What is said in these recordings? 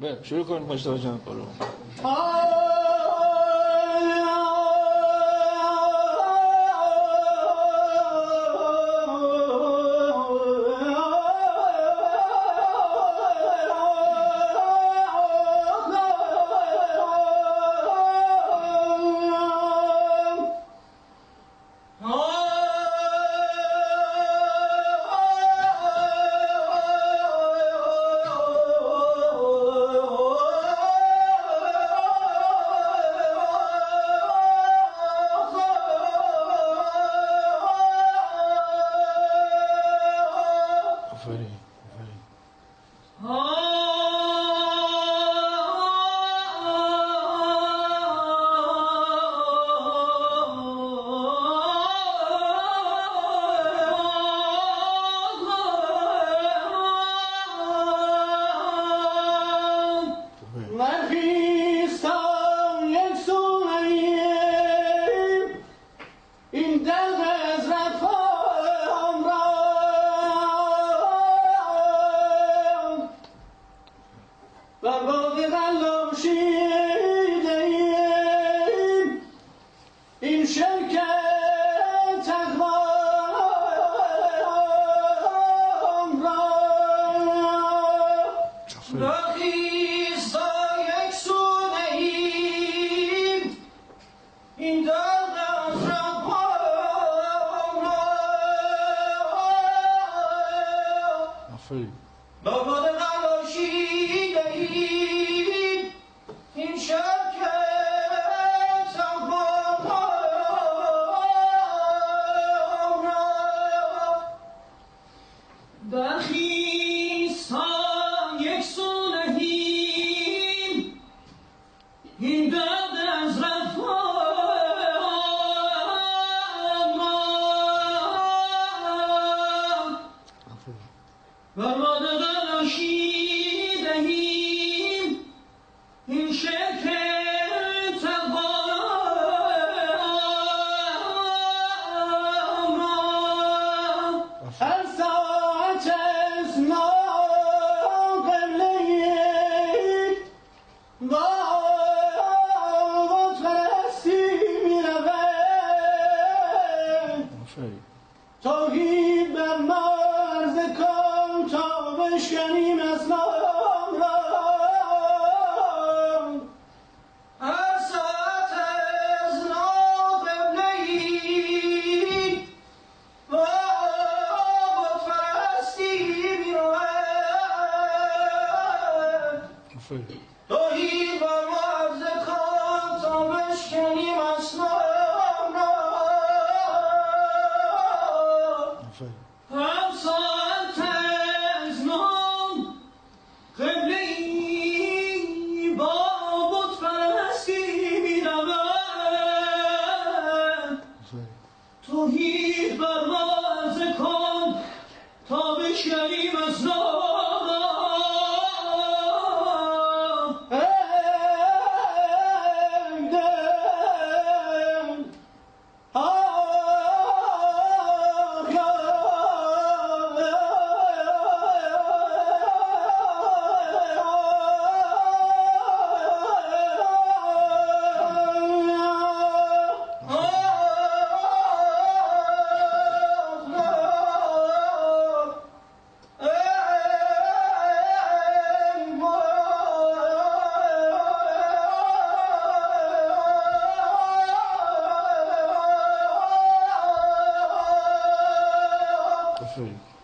بله شروع کنیم مجتبی جان برو آفرین آفرین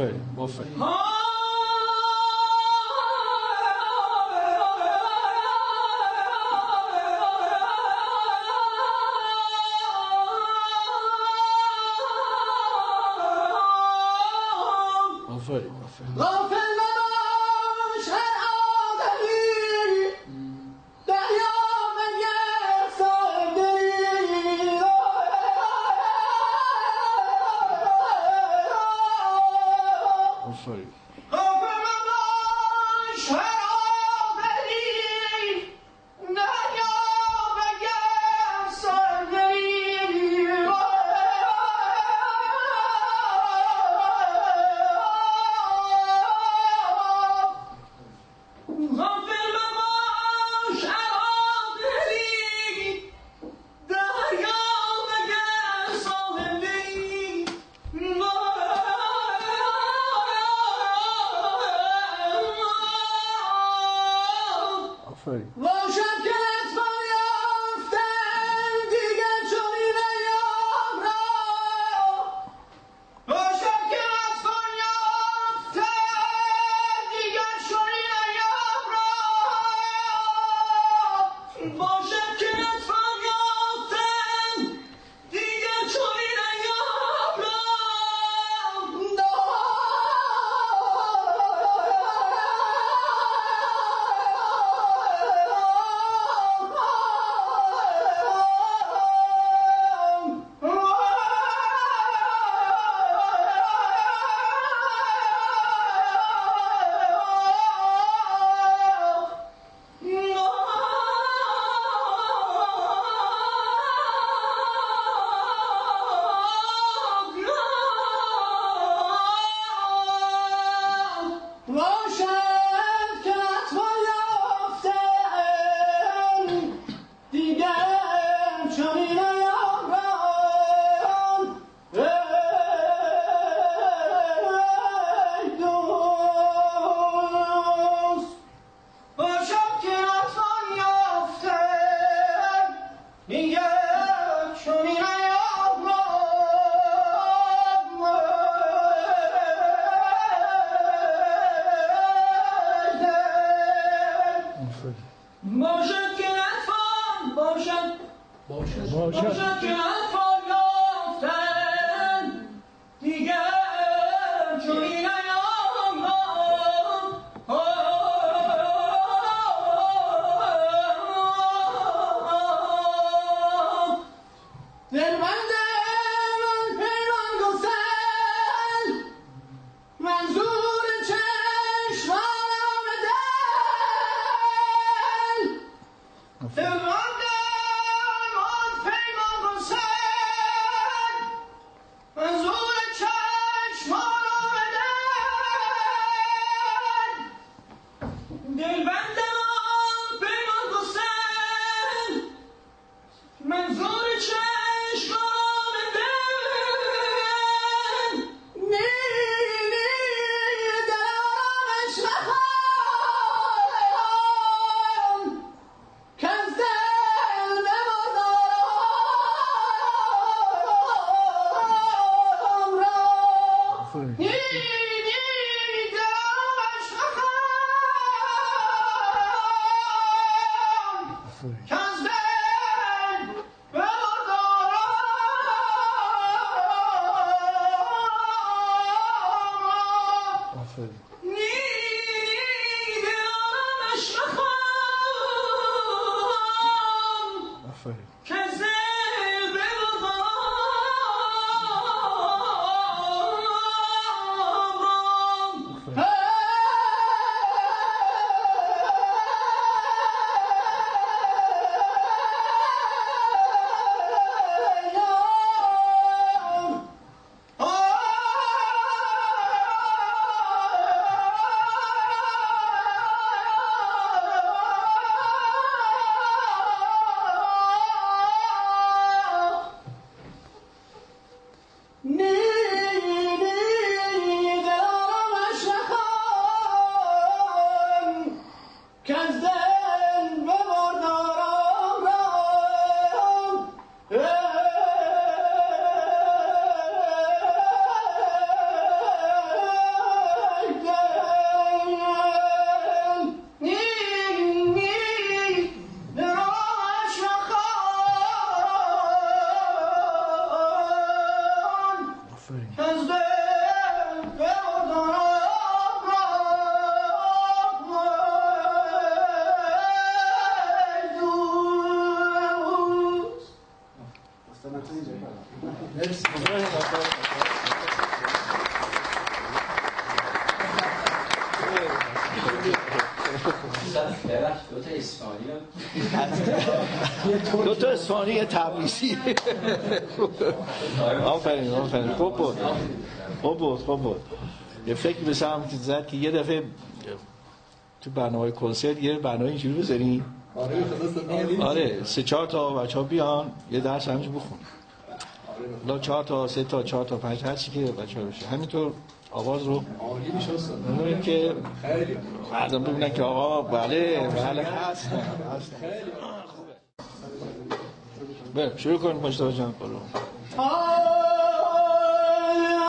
foi, boa foi. Boa boa foi. Boşak gelen fan, boşak. Boşak. Boşak gelen دو تا اسپانی دو تا اسفانی یه تبریزی. آفرین آفرین. خوب بود. خوب بود خوب بود. یه فکر به سمت زد که یه دفعه تو برنامه کنسرت یه برنامه اینجوری بزنی. آره سه چهار تا بچه ها بیان یه درس همینجور بخون لا چهار تا سه تا چهار تا پنج هر چی که بچه بشه. همینطور آواز رو ببینیم که مردم ببینن که آقا بله بله. هست هست خوبه. بریم شروع کنیم مجتبی جان